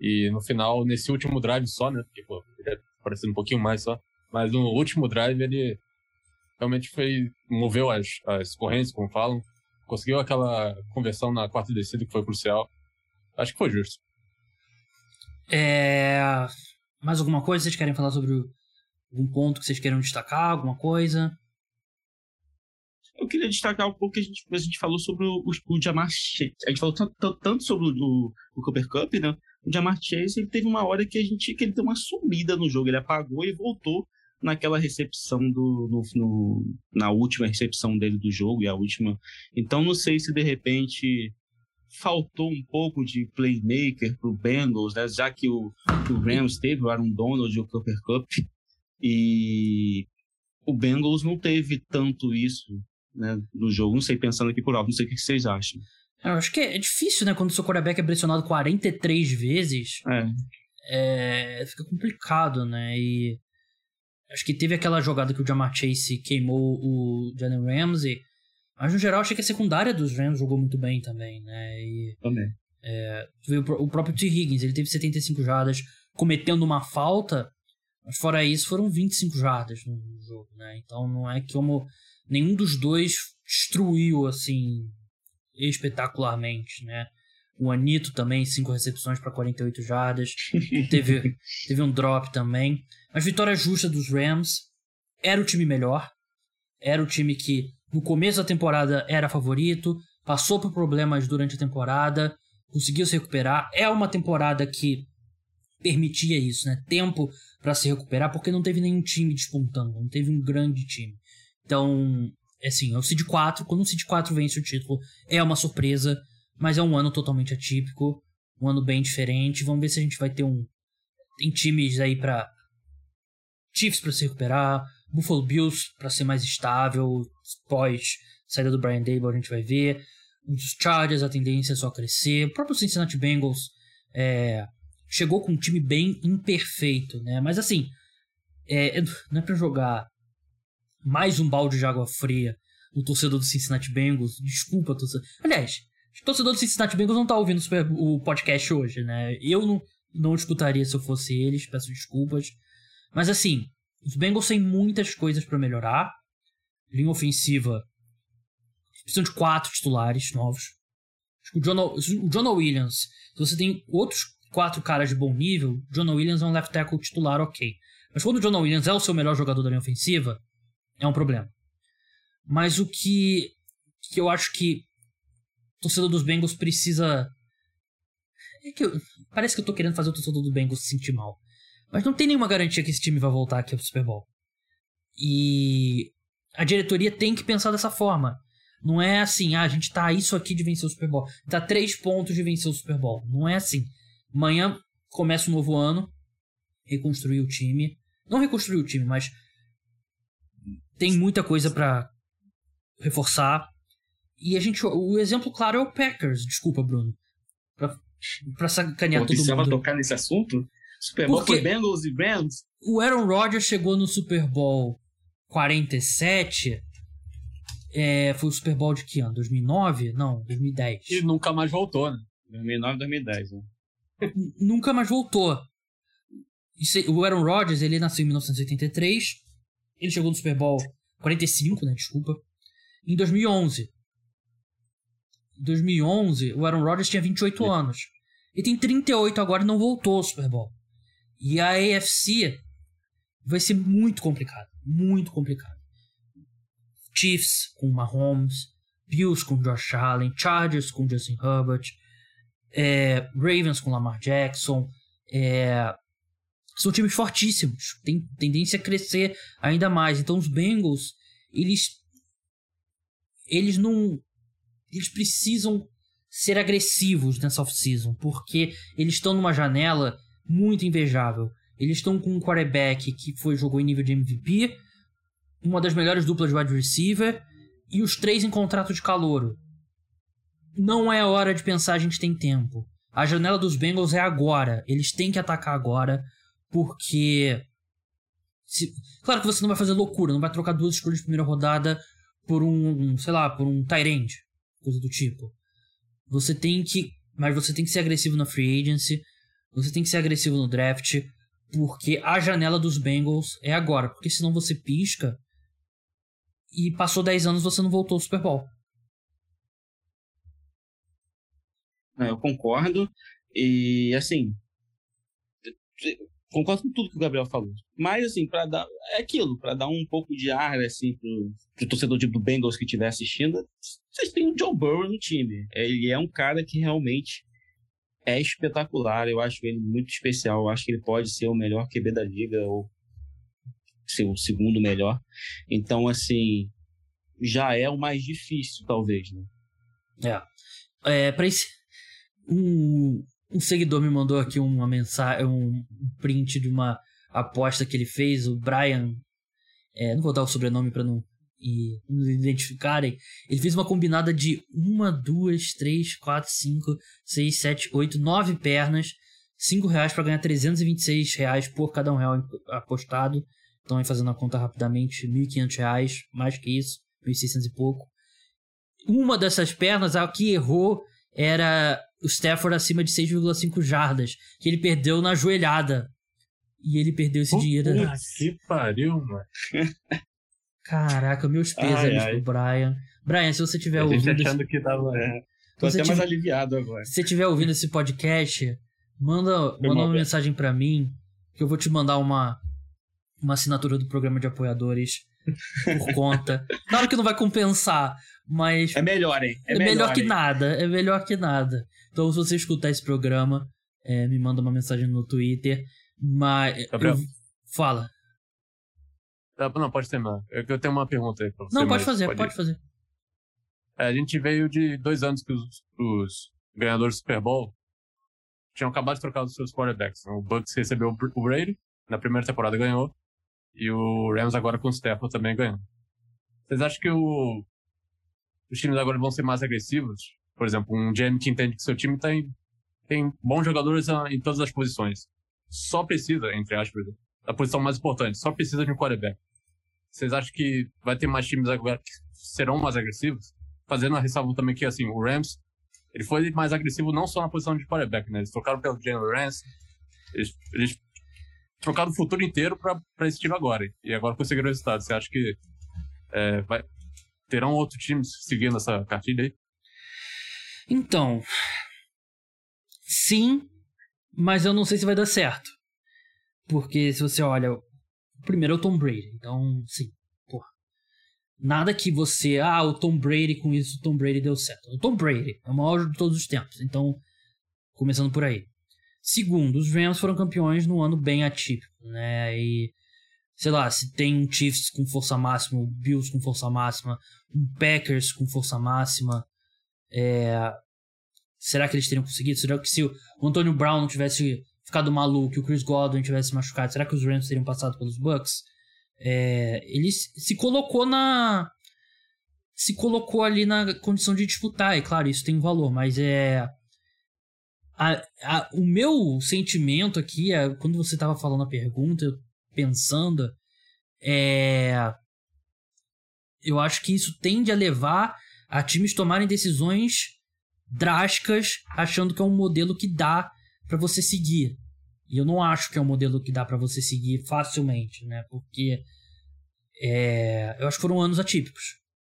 B: E no final, nesse último drive só, né? Porque, pô, ele parecendo um pouquinho mais só. Mas no último drive ele realmente foi moveu as, as correntes, como falam. Conseguiu aquela conversão na quarta descida que foi crucial. Acho que foi justo.
A: É... Mais alguma coisa vocês querem falar sobre algum ponto que vocês queiram destacar? Alguma coisa?
C: Eu queria destacar um pouco que a gente, a gente falou sobre o, o Jamar Chase. A gente falou tanto, tanto, sobre o, o Cooper Cup, né? O Jamar Chase, ele teve uma hora que a gente que ele deu uma sumida no jogo. Ele apagou e voltou naquela recepção do no, no, na última recepção dele do jogo e a última. Então não sei se de repente faltou um pouco de playmaker pro Bengals, né? Já que o, o Rams teve o Aaron Donald e o Cooper Cup e o Bengals não teve tanto isso né, no jogo. Não sei, pensando aqui por alto, não sei o que vocês acham.
A: Eu acho que é difícil, né? Quando o seu quarterback é pressionado 43 vezes.
C: É.
A: é. fica complicado, né? E acho que teve aquela jogada que o Jamar Chase queimou o Jalen Ramsey. Mas no geral, achei que a secundária dos Rams jogou muito bem também, né? E,
C: também.
A: É, o próprio T. Higgins, ele teve 75 jardas cometendo uma falta, mas fora isso foram 25 jardas no jogo, né? Então não é que como nenhum dos dois destruiu assim espetacularmente, né? O Anito também, 5 recepções para 48 jardas. teve, teve um drop também. Mas vitória justa dos Rams. Era o time melhor. Era o time que no começo da temporada era favorito. passou por problemas durante a temporada, conseguiu se recuperar. É uma temporada que permitia isso, né? Tempo para se recuperar, porque não teve nenhum time despontando, não teve um grande time. Então, assim, é o Seed 4, quando o Seed 4 vence o título, é uma surpresa, mas é um ano totalmente atípico, um ano bem diferente. Vamos ver se a gente vai ter um tem times aí para Chiefs para se recuperar, Buffalo Bills para ser mais estável, pós saída do Brian Dable a gente vai ver. Os Chargers a tendência é só crescer. O próprio Cincinnati Bengals é, chegou com um time bem imperfeito, né? Mas assim, é, não é para jogar mais um balde de água fria no torcedor do Cincinnati Bengals. Desculpa, torcedor. Aliás, o torcedor do Cincinnati Bengals não tá ouvindo o podcast hoje, né? Eu não, não escutaria se eu fosse eles, peço desculpas. Mas assim, os Bengals têm muitas coisas para melhorar. Linha ofensiva. Precisam de quatro titulares novos. O John, o John Williams, se você tem outros quatro caras de bom nível, John Williams é um left tackle titular, ok. Mas quando o John Williams é o seu melhor jogador da linha ofensiva, é um problema. Mas o que, que eu acho que torcedor dos Bengals precisa. É que eu, parece que eu tô querendo fazer o torcedor dos Bengals se sentir mal. Mas não tem nenhuma garantia que esse time vai voltar aqui ao Super Bowl. E a diretoria tem que pensar dessa forma. Não é assim, ah, a gente tá isso aqui de vencer o Super Bowl. Tá três pontos de vencer o Super Bowl. Não é assim. Amanhã começa um novo ano. Reconstruir o time. Não reconstruir o time, mas tem muita coisa para reforçar. E a gente. O exemplo claro é o Packers. Desculpa, Bruno. Pra, pra sacanear Pô, todo mundo.
C: Você tocar nesse assunto? Super Bowl foi Bengals e Rams?
A: O Aaron Rodgers chegou no Super Bowl 47. É, foi o Super Bowl de que ano? 2009? Não, 2010.
B: E nunca mais voltou, né?
C: 2009, 2010, né?
A: nunca mais voltou. O Aaron Rodgers, ele nasceu em 1983. Ele chegou no Super Bowl 45, né? Desculpa. Em 2011. Em 2011, o Aaron Rodgers tinha 28 é. anos. Ele tem 38 agora e não voltou ao Super Bowl. E a AFC vai ser muito complicado. Muito complicado. Chiefs com Mahomes, Bills com Josh Allen, Chargers com Justin Herbert, é, Ravens com Lamar Jackson. É, são times fortíssimos. Tem tendência a crescer ainda mais. Então os Bengals, eles. Eles não. Eles precisam ser agressivos nessa off-season, porque eles estão numa janela muito invejável. Eles estão com um quarterback que foi jogou em nível de MVP, uma das melhores duplas de wide receiver e os três em contrato de calouro. Não é hora de pensar a gente tem tempo. A janela dos Bengals é agora. Eles têm que atacar agora, porque. Se... Claro que você não vai fazer loucura, não vai trocar duas escolhas de primeira rodada por um, sei lá, por um Tyrande, coisa do tipo. Você tem que. Mas você tem que ser agressivo na free agency. Você tem que ser agressivo no draft. Porque a janela dos Bengals é agora. Porque senão você pisca. E passou 10 anos você não voltou ao Super Bowl.
C: É, eu concordo. E, assim, concordo com tudo que o Gabriel falou. Mas, assim, para dar. É aquilo, para dar um pouco de ar, assim, pro, pro torcedor do Bengals que estiver assistindo, vocês têm o Joe Burrow no time. Ele é um cara que realmente é espetacular. Eu acho ele muito especial. Eu acho que ele pode ser o melhor QB da liga, ou ser o segundo melhor. Então, assim, já é o mais difícil, talvez, né?
A: É. é pra esse um, um seguidor me mandou aqui uma mensagem, um print de uma aposta que ele fez, o Brian. É, não vou dar o sobrenome para não e nos identificarem, ele fez uma combinada de uma, duas, três, quatro, cinco, seis, sete, oito, nove pernas, cinco reais para ganhar 326 reais por cada um real apostado. Então, aí fazendo a conta rapidamente, 1.500 reais, mais que isso, 1.600 e pouco. Uma dessas pernas, a que errou, era o Stafford acima de 6,5 jardas, que ele perdeu na joelhada. E ele perdeu esse dinheiro.
B: Puta que pariu, mano.
A: Caraca, meus pêsames pro Brian. Brian, se você tiver ouvindo.
C: achando esse... que tava. É. Tô até tiver... mais aliviado agora.
A: Se você estiver ouvindo esse podcast, manda, manda uma mensagem para mim, que eu vou te mandar uma, uma assinatura do programa de apoiadores. Por conta. Claro que não vai compensar, mas.
C: É melhor, hein?
A: É, é melhor, melhor que hein? nada. É melhor que nada. Então, se você escutar esse programa, é, me manda uma mensagem no Twitter. Mas.
B: Gabriel. Eu...
A: Fala.
B: Não, pode terminar. Eu tenho uma pergunta aí pra você.
A: Não, pode fazer, pode, pode fazer.
B: É, a gente veio de dois anos que os, os ganhadores do Super Bowl tinham acabado de trocar os seus quarterbacks. O Bucks recebeu o Brady, na primeira temporada ganhou, e o Rams agora com o Stafford também ganhou. Vocês acham que o, os times agora vão ser mais agressivos? Por exemplo, um GM que entende que seu time tem, tem bons jogadores em todas as posições. Só precisa, entre aspas, da posição mais importante, só precisa de um quarterback. Vocês acham que vai ter mais times agora que serão mais agressivos? Fazendo a ressalva também que, assim, o Rams ele foi mais agressivo não só na posição de quarterback, né? Eles trocaram pelo Jalen Rance, eles, eles trocaram o futuro inteiro para esse time agora. E agora conseguiram o resultado. Você acha que é, vai, terão outros times seguindo essa cartilha aí?
A: Então, sim, mas eu não sei se vai dar certo. Porque se você olha, primeiro é o Tom Brady, então sim. Nada que você, ah, o Tom Brady com isso, o Tom Brady deu certo. O Tom Brady é o maior de todos os tempos. Então, começando por aí. Segundo, os Rams foram campeões num ano bem atípico, né? E sei lá, se tem um Chiefs com força máxima, um Bills com força máxima, um Packers com força máxima, é... será que eles teriam conseguido? Será que se o Antonio Brown não tivesse ficado maluco e o Chris Godwin tivesse machucado, será que os Rams teriam passado pelos Bucks? É, ele se colocou na. Se colocou ali na condição de disputar, e claro, isso tem um valor, mas é. A, a, o meu sentimento aqui, é, quando você estava falando a pergunta, pensando, é. Eu acho que isso tende a levar a times tomarem decisões drásticas, achando que é um modelo que dá para você seguir. E eu não acho que é um modelo que dá para você seguir facilmente, né? Porque é, eu acho que foram anos atípicos.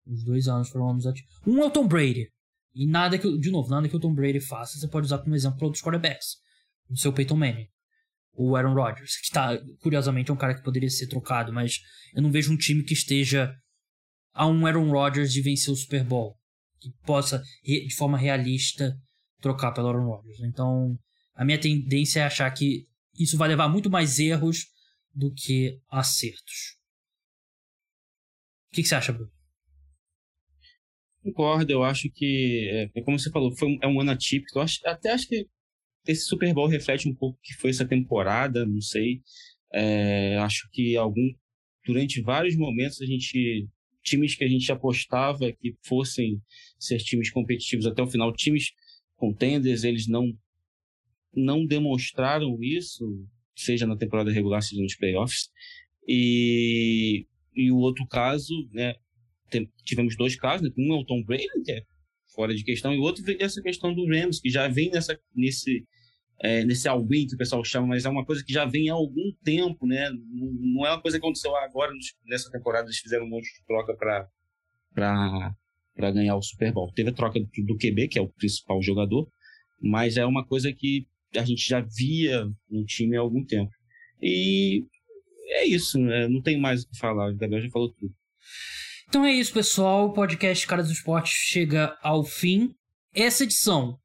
A: Os dois anos foram anos atípicos. Um é o Tom Brady. E nada que, de novo, nada que o Tom Brady faça você pode usar como exemplo para outros quarterbacks. O seu Peyton Manning. O Aaron Rodgers, que tá, curiosamente, é um cara que poderia ser trocado, mas eu não vejo um time que esteja a um Aaron Rodgers de vencer o Super Bowl. Que possa, de forma realista, trocar pelo Aaron Rodgers. Então, a minha tendência é achar que isso vai levar muito mais erros do que acertos. O que, que você acha, Bruno?
C: Concordo, eu acho que, é, é, como você falou, foi um, é um ano atípico. Eu acho, até acho que esse Super Bowl reflete um pouco o que foi essa temporada, não sei. É, acho que algum durante vários momentos a gente times que a gente apostava que fossem ser times competitivos até o final, times contenders, eles não não demonstraram isso, seja na temporada regular, seja nos playoffs. E, e o outro caso, né, tivemos dois casos, né, um é o Tom Brady, que é fora de questão, e o outro vem dessa questão do Rams, que já vem nessa, nesse, é, nesse all que o pessoal chama, mas é uma coisa que já vem há algum tempo, né? Não, não é uma coisa que aconteceu agora, nessa temporada, eles fizeram um monte de troca para ganhar o Super Bowl. Teve a troca do, do QB, que é o principal jogador, mas é uma coisa que a gente já via no time há algum tempo. E é isso, né? não tem mais o que falar, o Gabriel já falou tudo.
A: Então é isso, pessoal. O podcast Caras do Esporte chega ao fim. Essa edição,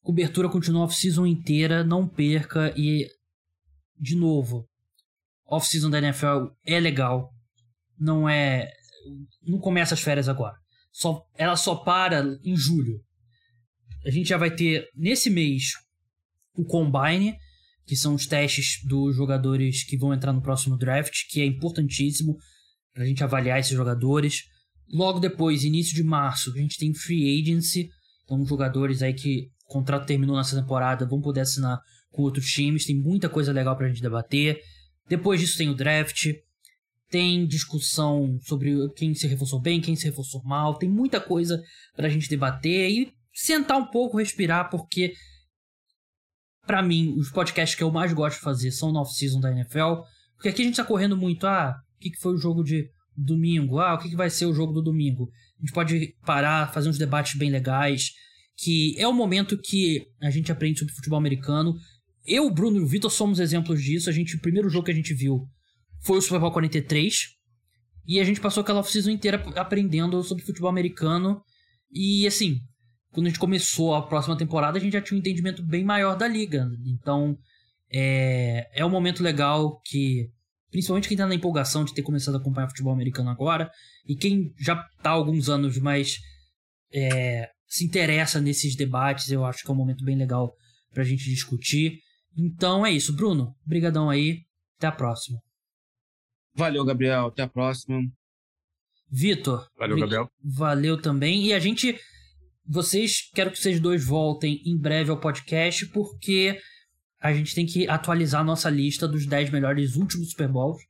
A: cobertura continua off-season inteira, não perca. E, de novo, off-season da NFL é legal. Não é. Não começa as férias agora. Só, ela só para em julho. A gente já vai ter, nesse mês, o Combine, que são os testes dos jogadores que vão entrar no próximo draft, que é importantíssimo a gente avaliar esses jogadores. Logo depois, início de março, a gente tem free agency, então jogadores aí que o contrato terminou nessa temporada vão poder assinar com outros times, tem muita coisa legal para a gente debater. Depois disso tem o draft, tem discussão sobre quem se reforçou bem, quem se reforçou mal, tem muita coisa para a gente debater e sentar um pouco, respirar, porque para mim, os podcasts que eu mais gosto de fazer são no off-season da NFL. Porque aqui a gente tá correndo muito, ah, que, que foi o jogo de domingo? Ah, o que, que vai ser o jogo do domingo? A gente pode parar, fazer uns debates bem legais, que é o momento que a gente aprende sobre futebol americano. Eu, Bruno e o Vitor somos exemplos disso. A gente, o primeiro jogo que a gente viu foi o Super Bowl 43. E a gente passou aquela off-season inteira aprendendo sobre futebol americano. E assim, quando a gente começou a próxima temporada, a gente já tinha um entendimento bem maior da liga. Então, é, é um momento legal que, principalmente quem tá na empolgação de ter começado a acompanhar futebol americano agora, e quem já tá há alguns anos, mas é, se interessa nesses debates, eu acho que é um momento bem legal pra gente discutir. Então é isso, Bruno. Brigadão aí. Até a próxima.
C: Valeu, Gabriel. Até a próxima.
A: Vitor.
B: Valeu, Gabriel.
A: Valeu também. E a gente. Vocês, quero que vocês dois voltem em breve ao podcast, porque a gente tem que atualizar a nossa lista dos 10 melhores últimos Super Bowls.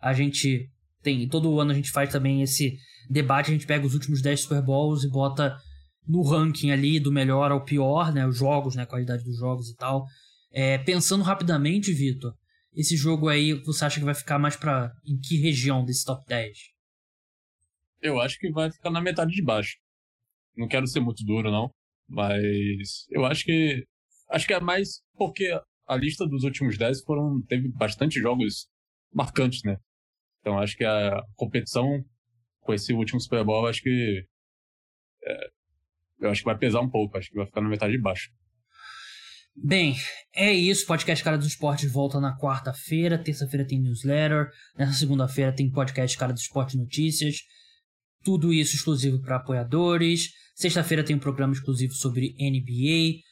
A: A gente tem. Todo ano a gente faz também esse debate, a gente pega os últimos 10 Super Bowls e bota no ranking ali do melhor ao pior, né? Os jogos, né? A qualidade dos jogos e tal. É, pensando rapidamente, Vitor, esse jogo aí você acha que vai ficar mais pra. em que região desse top 10?
B: Eu acho que vai ficar na metade de baixo. Não quero ser muito duro, não. Mas eu acho que. Acho que é mais porque a lista dos últimos 10 foram. teve bastante jogos marcantes, né? Então acho que a competição com esse último Super Bowl, acho que. É, eu acho que vai pesar um pouco, acho que vai ficar na metade de baixo.
A: Bem, é isso. Podcast Cara dos Esportes volta na quarta-feira. Terça-feira tem newsletter. Nessa segunda-feira tem podcast Cara dos Esportes Notícias. Tudo isso exclusivo para apoiadores. Sexta-feira tem um programa exclusivo sobre NBA.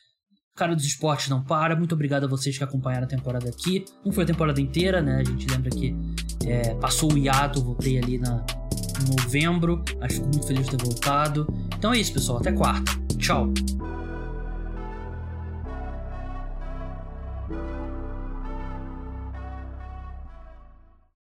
A: Cara dos Esportes não para. Muito obrigado a vocês que acompanharam a temporada aqui. Não foi a temporada inteira, né? A gente lembra que é, passou o hiato, voltei ali na em novembro. Acho muito feliz de ter voltado. Então é isso, pessoal. Até quarta. Tchau.